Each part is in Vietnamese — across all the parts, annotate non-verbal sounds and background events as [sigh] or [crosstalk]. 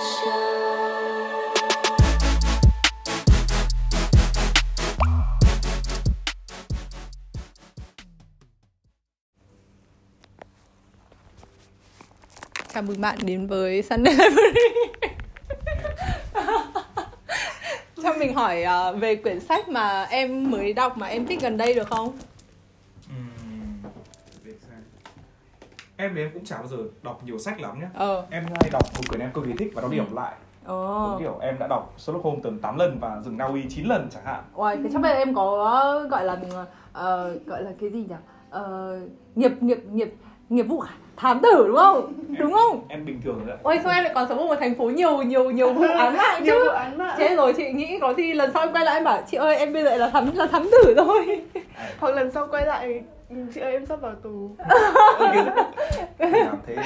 Chào mừng bạn đến với Sunday Library [laughs] Cho mình hỏi uh, về quyển sách mà em mới đọc mà em thích gần đây được không? Em thì em cũng chả bao giờ đọc nhiều sách lắm nhé Ờ em hay đọc một quyển em cực kỳ thích và đọc đi đọc lại Giống kiểu em đã đọc Sherlock Holmes tầm 8 lần và rừng Na Uy 9 lần chẳng hạn Ôi, thế chắc bây giờ em có gọi là ờ, gọi là cái gì nhỉ? Ờ, nghiệp nghiệp nghiệp nghiệp vụ thám tử đúng không? Đúng không? em bình thường rồi ạ Ôi sao em lại còn sống ở một thành phố nhiều nhiều nhiều vụ án mạng [laughs] nhiều chứ? vụ án mạng Chết rồi chị nghĩ có gì lần sau em quay lại em bảo chị ơi em bây giờ là thám là thám tử thôi. hoặc lần sau quay lại ừ, chị ơi em sắp vào tù. Làm thế.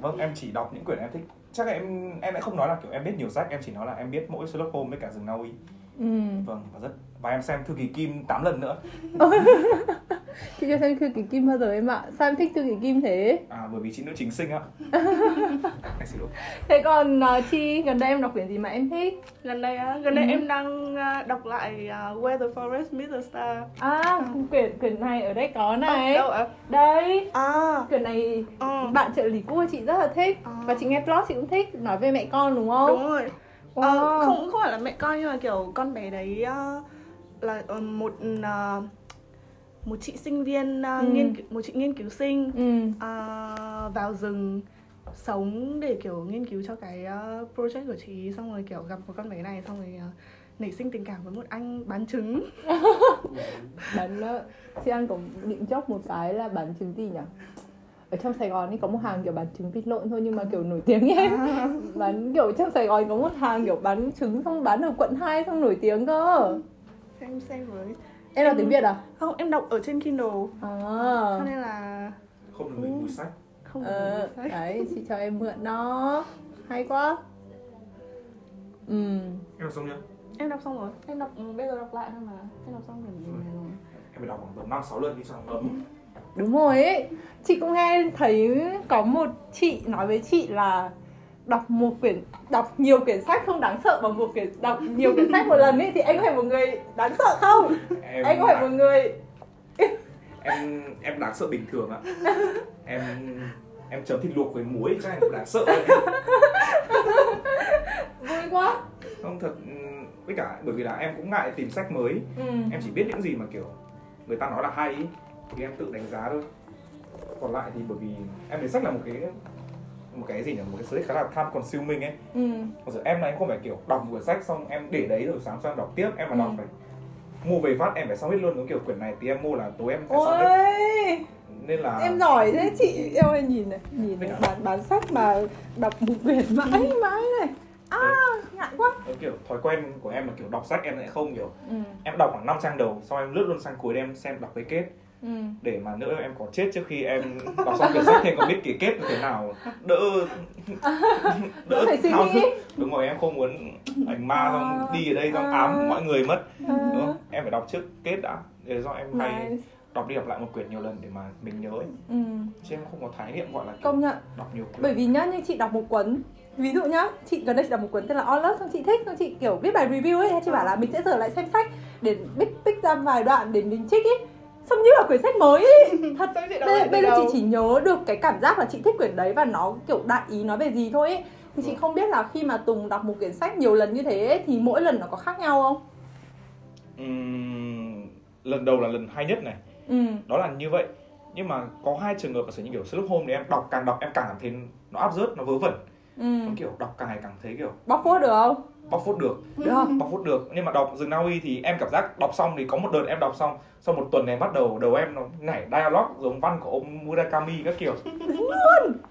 Vâng em chỉ đọc những quyển em thích. Chắc là em em lại không nói là kiểu em biết nhiều sách em chỉ nói là em biết mỗi Sherlock Holmes với cả rừng Na Uy Ừ. vâng và rất và em xem thư ký Kim 8 lần nữa [laughs] Chị chưa xem thư ký Kim bao giờ em ạ Sao em thích thư ký Kim thế? à bởi vì chị nữ chính sinh ạ [laughs] Thế còn uh, Chi, gần đây em đọc quyển gì mà em thích? lần đây á gần đây Ừ. em đang à, đọc lại à, Where the Forest Meets the Star À, quyển quyển này ở đây có này đâu ạ Đây à Quyển này ờ, bạn trợ lý của chị rất là thích À. Và chị nghe blog chị cũng thích Nói về mẹ con đúng không? đúng rồi Wow. Ờ, không không phải là mẹ con nhưng mà kiểu con bé đấy à, là ờ, một à, một chị sinh viên à, Ừ. nghiên một chị nghiên cứu sinh Ừ. à, vào rừng sống để kiểu nghiên cứu cho cái uh, project của chị xong rồi kiểu gặp một con bé này xong rồi uh, nảy sinh tình cảm với một anh bán trứng. [laughs] Bán uh, chị ăn có định chốc một cái là bán trứng gì nhỉ? Ở trong Sài Gòn ấy có một hàng kiểu bán trứng vịt lộn thôi nhưng mà kiểu nổi tiếng ấy [laughs] Bán kiểu trong Sài Gòn có một hàng kiểu bán trứng xong bán ở quận 2 xong nổi tiếng cơ. Em xem với Em đọc tiếng Việt à? không em đọc ở trên Kindle. À cho nên là không được mình mùi sách. Không được Ờ, mua sách. đấy, chị cho em mượn nó. Hay quá. Ừ em đọc xong chưa? Em đọc xong rồi. Em đọc ừ, bây giờ đọc lại thôi mà. Em đọc xong rồi em phải đọc khoảng tầm năm sáu lần đi cho nó ấm Đúng rồi ấy. Chị cũng nghe thấy có một chị nói với chị là Đọc một quyển, đọc nhiều quyển sách không đáng sợ bằng một quyển, đọc nhiều quyển sách một lần ấy Thì anh có phải một người đáng sợ không? em Anh có phải một người em em đáng sợ bình thường ạ. Em em chấm thịt luộc với muối chắc em cũng đáng sợ vui quá. Không thật ừm, với cả bởi vì là em cũng ngại tìm sách mới. Ừ. em chỉ biết những gì mà kiểu người ta nói là hay ý, thì em tự đánh giá thôi. Còn lại thì bởi vì em thấy sách là một cái một cái gì nhỉ một cái sở thích khá là time consuming ấy. Ừ. còn giờ em là em không phải kiểu đọc một quyển sách xong em để đấy rồi sáng em đọc tiếp em mà Ừ. đọc phải mua về phát em phải xong hết luôn giống kiểu quyển này thì em mua là tối em phải xong hết nên là em giỏi thế chị em ơi nhìn này nhìn này bán bán sách mà đọc một quyển mãi mãi này. À ngại quá. Giống kiểu thói quen của em là kiểu đọc sách em lại không kiểu ừ. em đọc khoảng 5 trang đầu xong em lướt luôn sang cuối để em xem đọc cái kết Ừ. để mà nữa em có chết trước khi em đọc xong quyển sách thì em còn biết cái kết như thế nào đỡ [laughs] Đỡ phải suy nghĩ. đúng rồi em không muốn ảnh ma xong đi ở đây xong À. ám mọi người mất À. đúng không em phải đọc trước kết đã để do em hay Nice. đọc đi đọc lại một quyển nhiều lần để mà mình nhớ ấy. Ừ. chứ em không có khái niệm gọi là công nhận đọc nhiều quyển bởi vì nhá như chị đọc một cuốn ví dụ nhá chị gần đây chị đọc một cuốn tên là All Love xong chị thích xong chị kiểu viết bài review ấy chị bảo là mình sẽ dở lại xem sách để pick pick ra vài đoạn để mình trích ấy xong như là quyển sách mới ấy [laughs] thật bây, bây giờ chị chỉ nhớ được cái cảm giác là chị thích quyển đấy và nó kiểu đại ý nói về gì thôi ấy thì chị không biết là khi mà Tùng đọc một quyển sách nhiều lần như thế ấy, thì mỗi lần nó có khác nhau không? Ừm, lần đầu là lần hay nhất này Ừ. đó là như vậy nhưng mà có hai trường hợp là như kiểu Sherlock Holmes thì em đọc càng đọc em càng cảm thấy nó áp rớt nó vớ vẩn Ừ. nó kiểu đọc càng ngày càng thấy kiểu Bóc phốt được không? Bóc phốt được Được. bóc phốt được nhưng mà đọc rừng Na Uy thì em cảm giác đọc xong thì có một đợt em đọc xong sau một tuần này bắt đầu đầu em nó nhảy dialogue giống văn của ông Murakami các kiểu [laughs]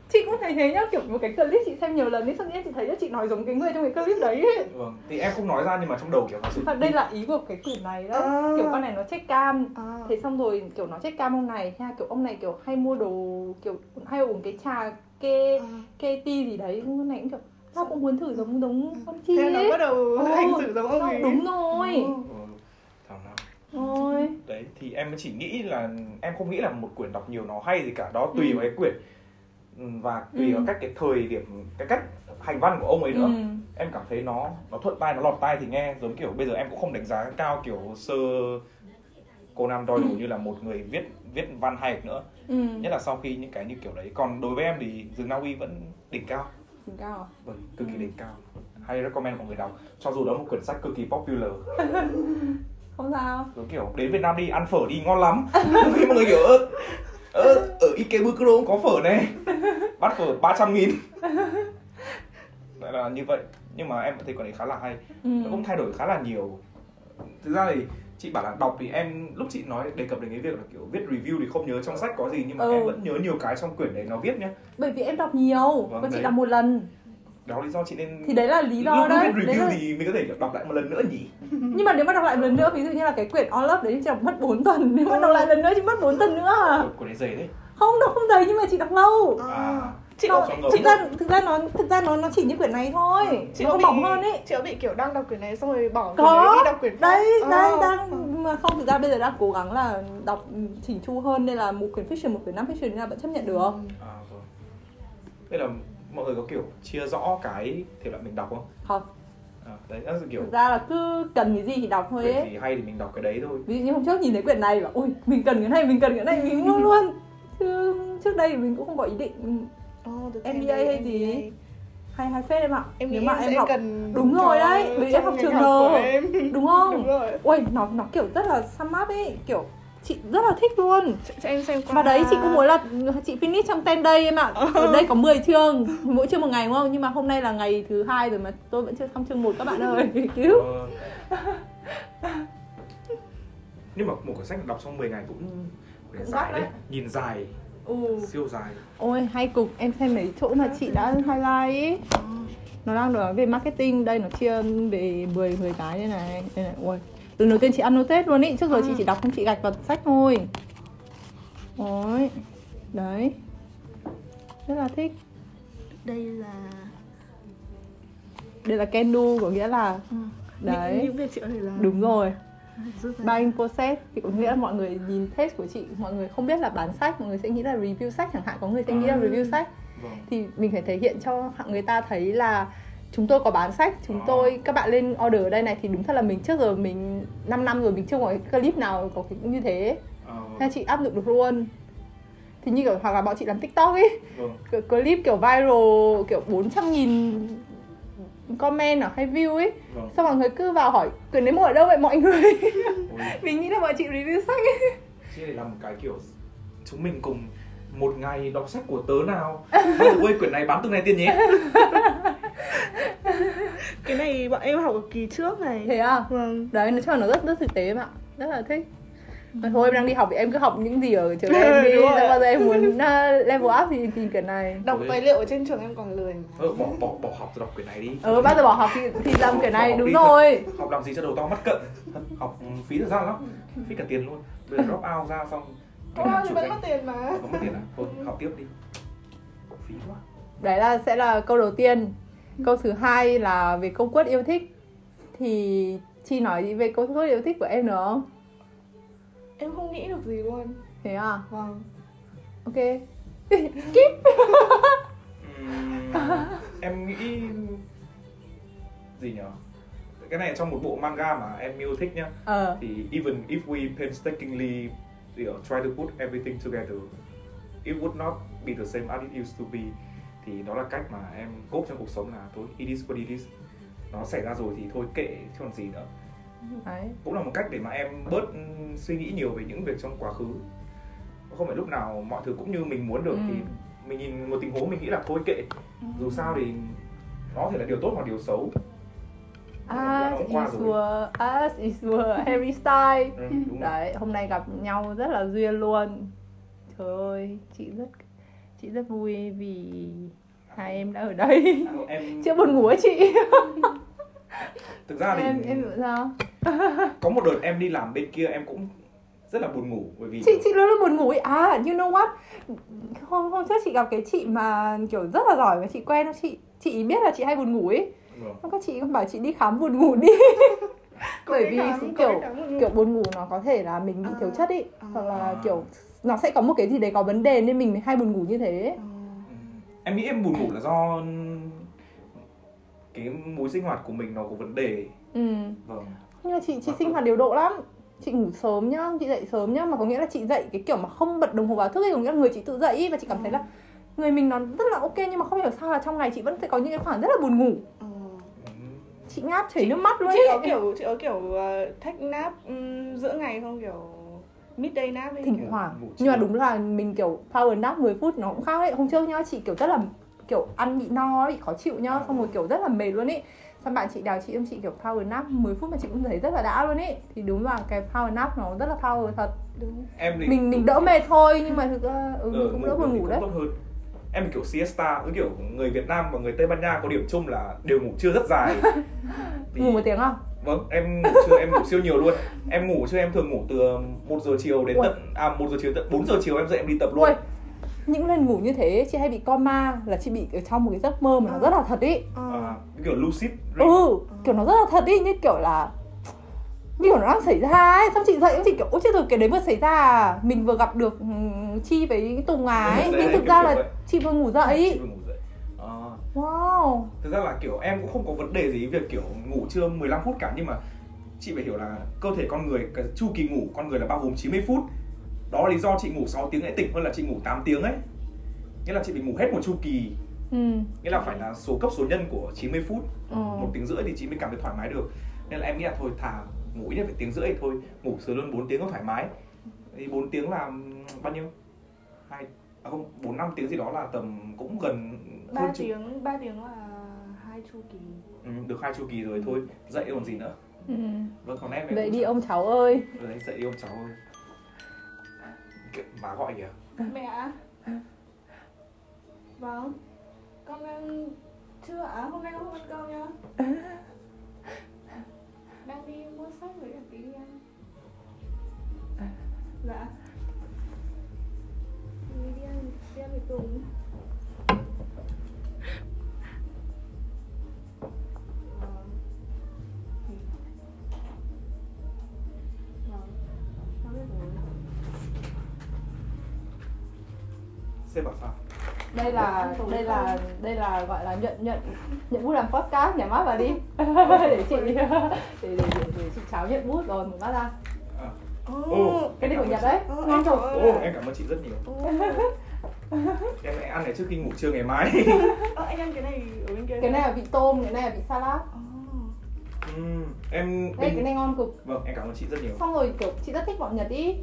Chị cũng thấy thế nhá, kiểu một cái clip chị xem nhiều lần ấy xong chị thấy là chị nói giống cái người trong cái clip đấy ấy. vâng thì em không nói ra nhưng mà trong đầu kiểu thật sự Và đây là ý của cái quyển này đấy À. Kiểu con này nó check cam à. Thế xong rồi kiểu nó check cam ông này nha Kiểu ông này kiểu hay mua đồ Kiểu hay uống cái trà kê À. kê ti gì đấy Con này cũng kiểu Sao cũng muốn thử giống giống con chi thế nó ấy. bắt đầu [laughs] hành xử giống ông ấy. Đúng rồi. Ồ. ừ, thảo nào? Thôi đấy thì em mới chỉ nghĩ là em không nghĩ là một quyển đọc nhiều nó hay gì cả. Đó tùy vào cái quyển. Ừ, và tùy Ừ. vào cách cái thời điểm cái cách hành văn của ông ấy nữa. Ừ. em cảm thấy nó nó thuận tai nó lọt tai thì nghe. Giống kiểu bây giờ em cũng không đánh giá cao kiểu sơ Conan Doyle như là một người viết viết văn hay nữa. Ừ. nhất là sau khi những cái như kiểu đấy. Còn đối với em thì rừng Na Uy vẫn đỉnh cao Đỉnh cao à? vâng cực kỳ đỉnh cao. Hay recommend mọi người đọc. Cho dù đó một quyển sách cực kỳ popular. [laughs] Không sao. giống kiểu đến Việt Nam đi ăn phở đi ngon lắm. [laughs] Khi mọi người kiểu ơ ơ ở Ikebukuro cũng có phở này [laughs] bát phở 300 nghìn. Đấy là như vậy. Nhưng mà em thấy quyển đấy khá là hay. Ừ. nó cũng thay đổi khá là nhiều thực ra thì chị bảo là đọc thì em lúc chị nói đề cập đến cái việc là kiểu viết review thì không nhớ trong sách có gì nhưng mà Ừ. em vẫn nhớ nhiều cái trong quyển đấy nó viết nhá Bởi vì em đọc nhiều, Vâng, còn chị đấy. đọc một lần. đó lý do chị nên Thì đấy là lý do lúc, đấy. lúc viết Đấy review là... thì mình có thể đọc lại một lần nữa nhỉ [laughs] Nhưng mà nếu mà đọc lại một lần nữa, ví dụ như là cái quyển On Love đấy chị đọc mất 4 tuần. Nếu mà đọc lại lần nữa chị mất 4 tuần nữa à. Quyển đấy dày đấy Không, nó không dày nhưng mà chị đọc lâu. à chị có thực ra thực ra nó thực ra nó nó chỉ như quyển này thôi. chị nó bị mỏng hơn ấy. chị có bị kiểu đang đọc quyển này xong rồi bỏ quyển Có. đấy đi đọc quyển khác Đấy, Ờ. đấy, đang mà không thực ra bây giờ đang cố gắng là đọc chỉnh chu hơn nên là một quyển fiction, một quyển non fiction nên là vẫn chấp nhận được. à rồi đây là mọi người có kiểu chia rõ cái thể loại mình đọc không Không, à, đấy là kiểu thực ra là cứ cần cái gì thì đọc thôi quyển ấy. gì hay thì mình đọc cái đấy thôi ví dụ như hôm trước nhìn thấy quyển này bảo ôi mình cần cái này mình cần cái này mình mua [laughs] luôn chứ trước đây thì mình cũng không có ý định Ồ, được MBA đây, hay gì? MBA. hay hay phết em ạ em nếu mà em em học cần Đúng rồi đấy, vì em học trường học N. em. đúng [laughs] không đúng rồi ôi nó nó kiểu rất là sum up ấy kiểu chị rất là thích luôn cho, em xem qua mà đấy chị cũng muốn là chị finish trong 10 day em ạ ở đây có 10 chương mỗi chương một ngày đúng không nhưng mà hôm nay là ngày thứ hai rồi mà tôi vẫn chưa xong chương một các bạn ơi [laughs] cứu Ờ. nhưng mà một quyển sách đọc trong 10 ngày cũng Cũng dài đấy đấy. nhìn dài ừ. siêu dài. Ôi hay cục. Em xem mấy chỗ mà chị đã highlight ấy nó đang nói về marketing. Đây nó chia về 10 10 cái đây này. Đây này. Ui lần đầu tiên chị annotate luôn ý. Trước giờ chị chỉ đọc không chị gạch vào sách thôi. Ôi đấy. Rất là thích. Đây là đây là can do có nghĩa là đấy những, những việc chị có thể làm. Đúng rồi. Buying process. Thì có nghĩa là mọi người nhìn test của chị mọi người không biết là bán sách mọi người sẽ nghĩ là review sách chẳng hạn. Có người sẽ nghĩ là review sách. Vâng. Thì mình phải thể hiện cho người ta thấy là chúng tôi có bán sách chúng tôi các bạn lên order ở đây này thì đúng thật là mình trước giờ mình 5 năm rồi mình chưa có cái clip nào có cái như thế. Ờ, nên chị áp dụng được luôn. Thì như kiểu hoặc là bọn chị làm tiktok ấy. Vâng. Cái clip kiểu viral kiểu 400 nghìn comment ở hay view ấy. Vâng. Xong mọi người cứ vào hỏi quyển đấy mua ở đâu vậy mọi người? [laughs] Mình nghĩ là bọn chị review sách ấy. Chị làm một cái kiểu chúng mình cùng một ngày đọc sách của tớ nào. Ôi quyển này bán từng này tiền nhé cái này bọn em học ở kỳ trước này. Thế à? Vâng. Đấy nói chung là nó rất rất thực tế mà rất là thích Mà thôi em đang đi học thì em cứ học những gì ở trường [laughs] em đi. Xong bao giờ em muốn uh, level up thì tìm quyển này. Đọc tài liệu ở trên trường em còn lười. Mà. ờ, bỏ bỏ bỏ học rồi đọc quyển này đi. Ờ bao giờ bỏ học thì thì làm quyển này đúng đi. rồi. Thật. học làm gì cho đầu to mắt cận. Thật, [laughs] học phí thời gian lắm. Phí cả tiền luôn. Bây giờ [laughs] drop out ra xong Ôi, vẫn mất tiền mà. Không mất tiền à? Thôi, học tiếp đi. Phí quá. Đấy là sẽ là câu đầu tiên. Câu thứ hai là về câu quất yêu thích. Thì chi nói gì về câu quất yêu thích của em nữa không em không nghĩ được gì luôn. Thế à? Vâng. Ok. [laughs] Skip. Ừm, Em nghĩ Gì nhở? Cái này trong một bộ manga mà em yêu thích nhá. Ờ. Thì even if we painstakingly you know, try to put everything together It would not be the same as it used to be. Thì đó là cách mà em cốt trong cuộc sống là Thôi, it is what it is. Nó xảy ra rồi thì thôi kệ chứ còn gì nữa đấy. Cũng là một cách để mà em bớt ừm, suy nghĩ nhiều về những việc trong quá khứ. Không phải lúc nào mọi thứ cũng như mình muốn được Ừ. thì mình nhìn một tình huống mình nghĩ là thôi kệ. Dù sao thì nó thể là điều tốt hoặc điều xấu. Qua is were as is were Harry Styles. Ừ, [laughs] đấy hôm nay gặp nhau rất là duyên luôn. Trời ơi chị rất chị rất vui vì hai em đã ở đây. Em [laughs] chưa buồn ngủ ấy chị. Thực ra thì em em sao [laughs] có một đợt em đi làm bên kia em cũng rất là buồn ngủ bởi vì chị chị luôn luôn buồn ngủ ấy à you know what hôm hôm trước chị gặp cái chị mà kiểu rất là giỏi và chị quen chị chị biết là chị hay buồn ngủ ấy Vâng. các chị cũng bảo chị đi khám buồn ngủ đi [laughs] bởi vì khám- kiểu khám kiểu buồn ngủ nó có thể là mình bị thiếu chất ý À. hoặc là À. kiểu nó sẽ có một cái gì đấy có vấn đề nên mình hay buồn ngủ như thế. Ừm. em nghĩ em buồn ngủ là do cái mối sinh hoạt của mình nó có vấn đề ừ vâng nhưng mà chị chị sinh hoạt điều độ lắm chị ngủ sớm nhá chị dậy sớm nhá mà có nghĩa là chị dậy cái kiểu mà không bật đồng hồ báo thức ấy có nghĩa là người chị tự dậy ý, và chị cảm thấy là người mình nó rất là ok nhưng mà không hiểu sao là trong ngày chị vẫn sẽ có những cái khoảng rất là buồn ngủ. Ừ. chị ngáp chảy nước mắt luôn chị ấy. có kiểu chị có kiểu uh, take nap um, giữa ngày không kiểu midday nap ấy thỉnh kiểu. thoảng nhưng mà đúng là mình kiểu power nap 10 phút nó cũng khác ấy hôm trước nhá chị kiểu rất là kiểu ăn bị no bị khó chịu nhá xong rồi kiểu rất là mệt luôn ấy xong bạn chị đào chị em chị kiểu power nap 10 phút mà chị cũng thấy rất là đã luôn ấy thì đúng là cái power nap nó rất là power thật. Đúng. Em thì mình mình đỡ mệt thôi nhưng mà thực ra ừ, Ờ, mình cũng đỡ buồn ngủ đấy. tốt hơn. Em kiểu siesta cứ kiểu người Việt Nam và người Tây Ban Nha có điểm chung là đều ngủ trưa rất dài. Thì- [laughs] ngủ một tiếng không vâng em ngủ trưa em ngủ siêu nhiều luôn. Em ngủ trưa em thường ngủ từ 1 giờ chiều đến Ui. tận à 1 giờ chiều tận 4 giờ chiều em dậy em đi tập luôn. Ui, những lần ngủ như thế chị hay bị coma là chị bị ở trong một cái giấc mơ mà nó Ờ. rất là thật ý. Ờ. à, kiểu lucid dream. ừ kiểu nó rất là thật ý như kiểu là như kiểu nó đang xảy ra ấy. Xong chị dậy chị kiểu ôi chết rồi cái đấy vừa xảy ra à? Mình vừa gặp được ừm, chi với tùng à ấy. Ừ, nhưng thực ra là vậy. chị vừa ngủ Chị dậy vừa ngủ dậy. À, wow. Thực ra là kiểu em cũng không có vấn đề gì việc kiểu ngủ trưa 15 phút cả nhưng mà chị phải hiểu là cơ thể con người cái chu kỳ ngủ con người là bao gồm 90 phút đó là lý do chị ngủ 6 tiếng lại tỉnh hơn là chị ngủ 8 tiếng ấy. Nghĩa là chị phải ngủ hết một chu kỳ. Ừ. Nghĩa là phải là số cấp số nhân của 90 phút. Ờ. một tiếng rưỡi thì chị mới cảm thấy thoải mái được. Nên là em nghĩ là thôi thà ngủ ít nhất phải tiếng rưỡi thì thôi. Ngủ sớm hơn 4 tiếng nó thoải mái. Thì 4 tiếng là bao nhiêu? Hai à không bốn năm tiếng gì đó là tầm cũng gần ba tiếng ba tiếng là hai chu kỳ. Ừ, được hai chu kỳ rồi thôi. Dậy còn gì nữa? Ừ. vâng còn em cũng đi ông cháu ơi. Ừ, đấy dậy đi ông cháu ơi má gọi kìa mẹ. Vâng. Con đang chưa ạ à? hôm nay con không ăn cơm nhá đang đi mua sách với cả tí em dạ. Đi đi ăn đi ăn với tùng. Sếp bảo sao? Đây là đây là đây là gọi là nhận nhận nhận bút làm podcast nhả mắt vào đi. [laughs] Để chị để, để, để, để chị cháu nhận bút rồi mở mắt ra. À. Ồ, cái này của nhật đấy Ồ, ngon Ô, ạ. em cảm ơn chị rất nhiều. Ồ. em lại ăn này trước khi ngủ trưa ngày mai. [laughs] Ơ, anh ăn cái này ở bên kia. Cái này là vị tôm cái này là vị salad. Ồ. Ừm, em đây cái này ngon cực. Vâng em cảm ơn chị rất nhiều. Xong rồi kiểu chị rất thích bọn nhật ý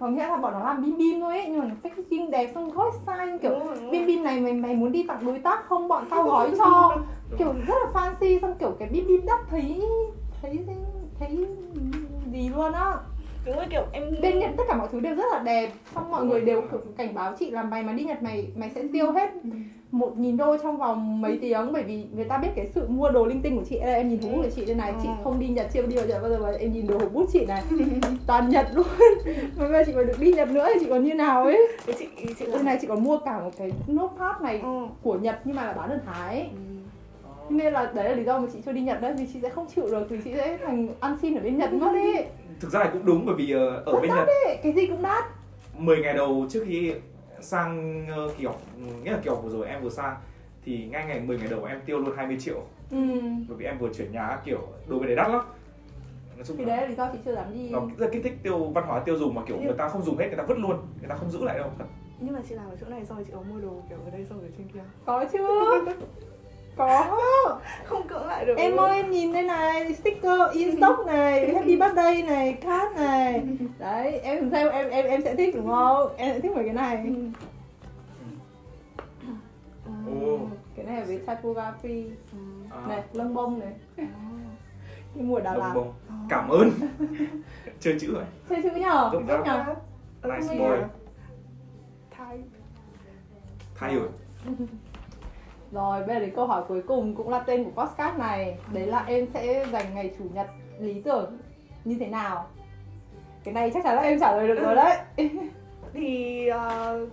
có nghĩa là bọn nó làm bim bim thôi ấy nhưng mà nó packaging đẹp xong gói size kiểu Đúng rồi, đúng rồi. bim bim này mày mày muốn đi tặng đối tác không? Bọn tao [laughs] gói cho. [laughs] Kiểu rất là fancy xong kiểu cái bim bim đắt thấy thấy thấy gì luôn á. Đúng rồi kiểu em bên Nhật tất cả mọi thứ đều rất là đẹp xong mọi người đều kiểu cảnh báo chị là mày mà đi Nhật mày mày sẽ tiêu hết một nghìn đô trong vòng mấy tiếng bởi vì người ta biết cái sự mua đồ linh tinh của chị. Đây em nhìn hú của chị đây này. Chị không đi Nhật chưa đi bao giờ bao giờ mà em nhìn đồ hộp bút chị này. [laughs] Toàn Nhật luôn. Mà bây giờ chị mà được đi Nhật nữa thì chị còn như nào ấy? Chị chị đây này chị còn mua cả một cái notepad này Ừ. của Nhật nhưng mà là bán ở Thái. Ấy. Ừ. nên là đấy là lý do mà chị chưa đi Nhật đấy vì chị sẽ không chịu được vì chị sẽ thành ăn xin ở bên Nhật mất ấy. Thực ra thì cũng đúng bởi vì ờ, ở bên Nhật cái gì cũng đắt. 10 ngày đầu trước khi sang ờ, học nghĩa là học vừa rồi em vừa sang thì ngay ngày 10 ngày đầu em tiêu luôn 20 triệu. Ừ. bởi vì em vừa chuyển nhà kiểu đồ bên đấy đắt lắm. Nói chung thì là đấy là lý do chị chưa dám đi. Nó rất kích thích tiêu văn hóa tiêu dùng mà kiểu người ta không dùng hết người ta vứt luôn người ta không giữ lại đâu thật. Nhưng mà chị làm ở chỗ này rồi chị có mua đồ kiểu ở đây xong rồi trên kia. Có chưa [laughs] có. Không cưỡng lại được. Em ơi em nhìn đây này sticker in stock này happy birthday này card này. Đấy em xem em em em sẽ thích đúng không? Em sẽ thích mấy cái này. Ồ. cái này là với typography. Ừ. à, này lông bông này. Cái mùa Đà bông Lạt. bông. Cảm ơn. [laughs] Chơi chữ rồi. Chơi chữ nhở Đúng nhở nice Ừ. boy. Thay thay rồi [laughs] rồi bây giờ đến câu hỏi cuối cùng cũng là tên của podcast này. Đấy là em sẽ dành ngày chủ nhật lý tưởng như thế nào? Cái này chắc chắn là em trả lời được rồi đấy. [laughs] Thì ờ,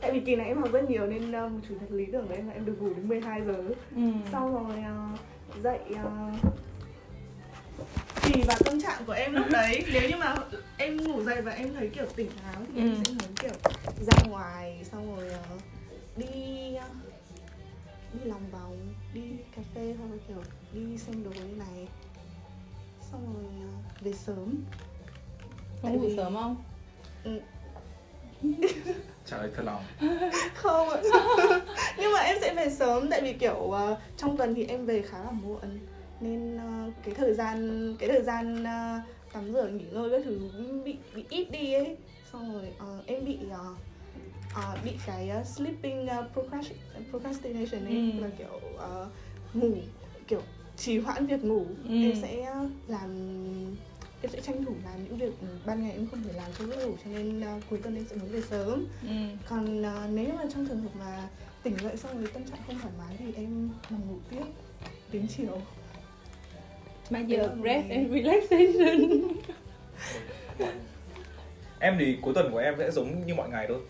Tại vì kỳ này em học rất nhiều nên một chủ nhật lý tưởng đấy là em được ngủ đến 12 giờ. Ừ. Xong rồi ờ, dậy ờ, tùy vào tâm trạng của em lúc đấy. Nếu như mà em ngủ dậy và em thấy kiểu tỉnh táo thì em Ừ. sẽ muốn kiểu ra ngoài xong rồi ờ, đi ờ, đi lòng vòng đi cà phê hoặc là kiểu đi xem đồ như này. Xong rồi ờ, về sớm. Có Tại ngủ vì- sớm không? trả lời thật lòng. [laughs] Không ạ. [laughs] Nhưng mà em sẽ về sớm tại vì kiểu ờ, trong tuần thì em về khá là muộn. Nên ờ, cái thời gian cái thời gian ờ, tắm rửa nghỉ ngơi các thứ cũng bị bị ít đi ấy. Xong rồi ờ, em bị ờ, ờ, bị cái ờ, sleeping uh, procrasti- procrastination ấy Ừ. là kiểu ờ, ngủ kiểu trì hoãn việc ngủ Ừ. em sẽ làm em sẽ tranh thủ làm những việc ban ngày em không thể làm trong lúc ngủ cho nên ờ, cuối tuần em sẽ muốn về sớm Ừ. còn à, nếu mà trong trường hợp mà tỉnh dậy xong rồi tâm trạng không thoải mái thì em nằm ngủ tiếp đến chiều of một rest and relaxation. em thì cuối tuần của em sẽ giống như mọi ngày thôi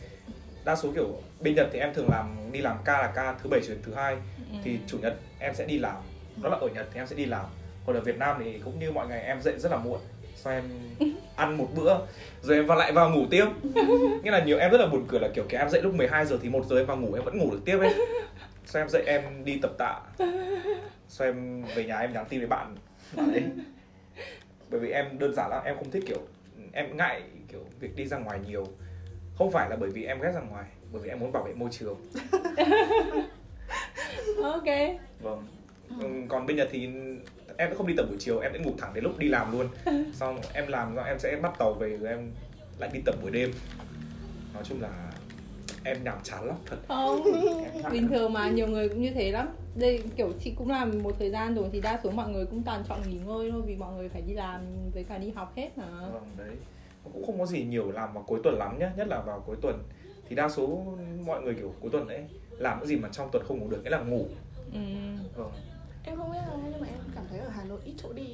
đa số kiểu bên nhật thì em thường làm đi làm ca là ca thứ bảy chủ nhật thứ hai. Ừ. thì chủ nhật em sẽ đi làm. Đó là ở nhật thì em sẽ đi làm. Còn ở việt nam thì cũng như mọi ngày em dậy rất là muộn. Sau em [laughs] ăn một bữa rồi em vào lại vào ngủ tiếp. [laughs] Nghĩa là nhiều em rất là buồn cười là kiểu cái em dậy lúc 12 giờ thì một giờ em vào ngủ em vẫn ngủ được tiếp ấy. Sau em dậy em đi tập tạ. Sau em về nhà em nhắn tin với bạn. Đấy [laughs] bởi vì em đơn giản lắm em không thích kiểu em ngại kiểu việc đi ra ngoài nhiều không phải là bởi vì em ghét ra ngoài bởi vì em muốn bảo vệ môi trường. [laughs] Ok. vâng. Ừ, còn bên nhật thì em sẽ không đi tập buổi chiều em sẽ ngủ thẳng đến lúc đi làm luôn. [laughs] Xong em làm xong em sẽ bắt tàu về rồi em lại đi tập buổi đêm. Nói chung là em nhàm chán lắm thật. Không, bình thường mà nhiều người cũng như thế lắm. Đây kiểu chị cũng làm một thời gian rồi thì đa số mọi người cũng toàn chọn nghỉ ngơi thôi vì mọi người phải đi làm với cả đi học hết mà. vâng đấy cũng không có gì nhiều làm vào cuối tuần lắm nhá nhất là vào cuối tuần thì đa số mọi người kiểu cuối tuần ấy làm cái gì mà trong tuần không ngủ được nghĩa là ngủ Ừ, vâng em không biết đâu nhưng mà em cảm thấy ở hà nội ít chỗ đi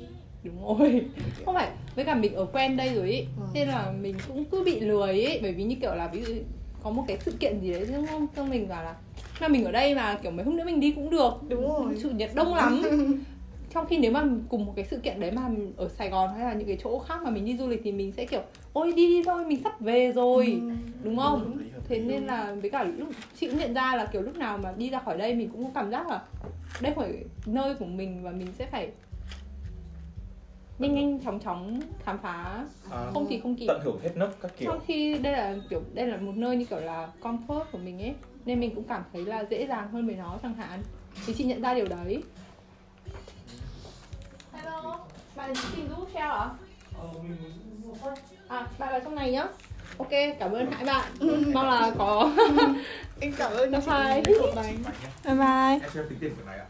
đúng rồi. Không phải, với cả mình ở quen đây rồi ý. Ừ. Thế là mình cũng cứ bị lười ý bởi vì như kiểu là ví dụ có một cái sự kiện gì đấy đúng không? Xong mình bảo là mà mình ở đây mà kiểu mấy hôm nữa mình đi cũng được. đúng rồi chủ nhật đông lắm [laughs] trong khi nếu mà cùng một cái sự kiện đấy mà ở Sài Gòn hay là những cái chỗ khác mà mình đi du lịch thì mình sẽ kiểu ôi đi đi thôi mình sắp về rồi. Ừ. đúng không? hợp thế nên là với cả lúc chị cũng nhận ra là kiểu lúc nào mà đi ra khỏi đây mình cũng có cảm giác là đây phải nơi của mình và mình sẽ phải nhanh nhanh chóng chóng khám phá. À, không thì không kịp. tận hưởng hết nấc các kiểu. Trong khi đây là kiểu đây là một nơi như kiểu là comfort của mình ấy nên mình cũng cảm thấy là dễ dàng hơn với nó chẳng hạn. Thì chị nhận ra điều đấy bạn tìm giúp shell à à bạn vào trong này nhá. Ok cảm ơn hai bạn. [laughs] Mong là có [laughs] em cảm ơn Bye bye. bye bye. Em xem tính tiền của này ạ